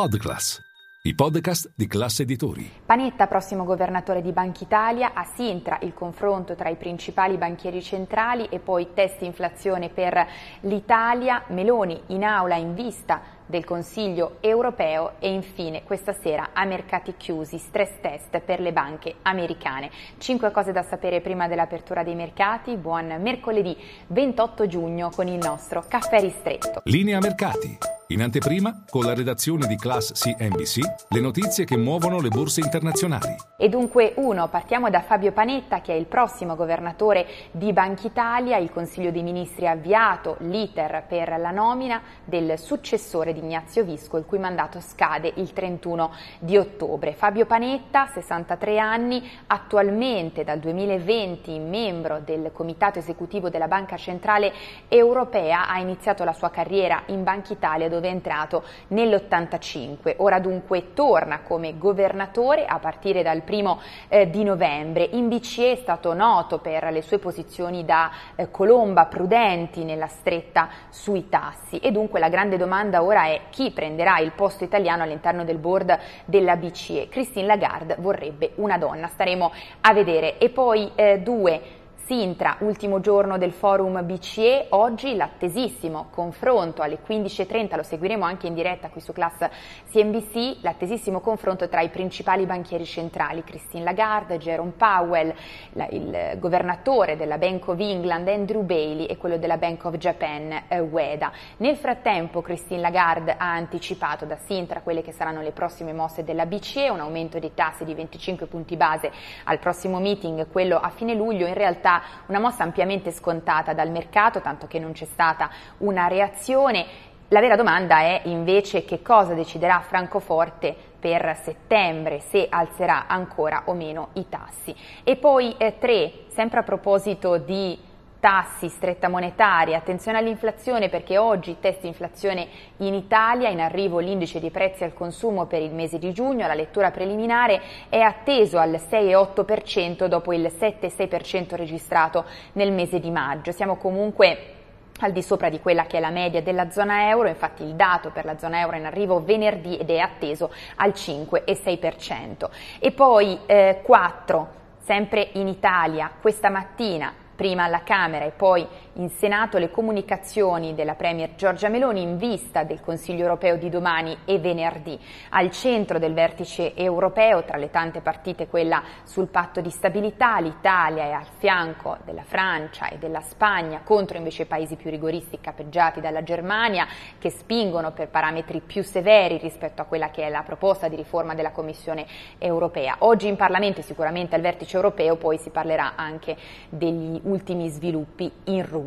Podclass, i podcast di classe editori. Panetta, prossimo governatore di Banca Italia, a Sintra il confronto tra i principali banchieri centrali e poi test inflazione per l'Italia, Meloni in aula in vista del Consiglio europeo e infine questa sera a mercati chiusi stress test per le banche americane. Cinque cose da sapere prima dell'apertura dei mercati. Buon mercoledì 28 giugno con il nostro caffè ristretto. Linea mercati. In anteprima, con la redazione di Class CNBC, le notizie che muovono le borse internazionali. E dunque uno, partiamo da Fabio Panetta che è il prossimo governatore di Banca Italia. Il Consiglio dei Ministri ha avviato l'iter per la nomina del successore di Ignazio Visco, il cui mandato scade il 31 di ottobre. Fabio Panetta, 63 anni, attualmente dal 2020 membro del Comitato Esecutivo della Banca Centrale Europea, ha iniziato la sua carriera in Banca Italia dove è entrato nell'85. Ora dunque torna come governatore a partire dal primo eh, di novembre. In BCE è stato noto per le sue posizioni da eh, colomba prudenti nella stretta sui tassi e dunque la grande domanda ora è chi prenderà il posto italiano all'interno del board della BCE. Christine Lagarde vorrebbe una donna, staremo a vedere. E poi eh, due Sintra, ultimo giorno del forum BCE, oggi l'attesissimo confronto alle 15.30, lo seguiremo anche in diretta qui su Class CNBC, l'attesissimo confronto tra i principali banchieri centrali, Christine Lagarde, Jerome Powell, la, il governatore della Bank of England Andrew Bailey e quello della Bank of Japan eh, Ueda. Nel frattempo Christine Lagarde ha anticipato da Sintra quelle che saranno le prossime mosse della BCE, un aumento dei tassi di 25 punti base al prossimo meeting, quello a fine luglio, in realtà una mossa ampiamente scontata dal mercato, tanto che non c'è stata una reazione. La vera domanda è invece che cosa deciderà Francoforte per settembre, se alzerà ancora o meno i tassi. E poi eh, tre, sempre a proposito di tassi, stretta monetaria, attenzione all'inflazione perché oggi test inflazione in Italia, in arrivo l'indice dei prezzi al consumo per il mese di giugno, la lettura preliminare è atteso al 6,8% dopo il 7,6% registrato nel mese di maggio. Siamo comunque al di sopra di quella che è la media della zona euro, infatti il dato per la zona euro è in arrivo venerdì ed è atteso al 5,6%. E poi eh, 4, sempre in Italia, questa mattina prima alla Camera e poi in Senato le comunicazioni della Premier Giorgia Meloni in vista del Consiglio europeo di domani e venerdì. Al centro del vertice europeo, tra le tante partite quella sul patto di stabilità, l'Italia è al fianco della Francia e della Spagna contro invece paesi più rigoristi capeggiati dalla Germania che spingono per parametri più severi rispetto a quella che è la proposta di riforma della Commissione europea. Oggi in Parlamento e sicuramente al vertice europeo poi si parlerà anche degli ultimi sviluppi in Russia.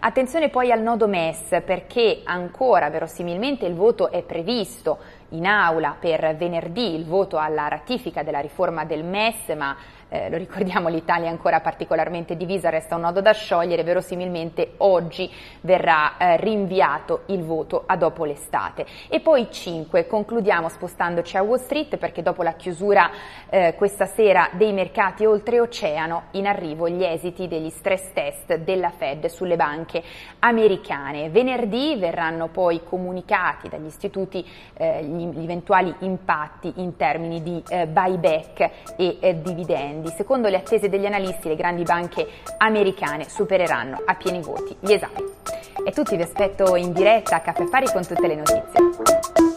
Attenzione poi al nodo MES perché ancora verosimilmente il voto è previsto in aula per venerdì, il voto alla ratifica della riforma del MES, ma eh, lo ricordiamo l'Italia è ancora particolarmente divisa, resta un nodo da sciogliere, verosimilmente oggi verrà eh, rinviato il voto a dopo l'estate. E poi 5, concludiamo spostandoci a Wall Street perché dopo la chiusura eh, questa sera dei mercati oltreoceano in arrivo gli esiti degli stress test della Fed sulle banche americane. Venerdì verranno poi comunicati dagli istituti eh, gli, gli, eventuali impatti in termini di eh, buyback e eh, dividendi. Secondo le attese degli analisti, le grandi banche americane supereranno a pieni voti gli esami. E tutti vi aspetto in diretta a Caffè Fari con tutte le notizie.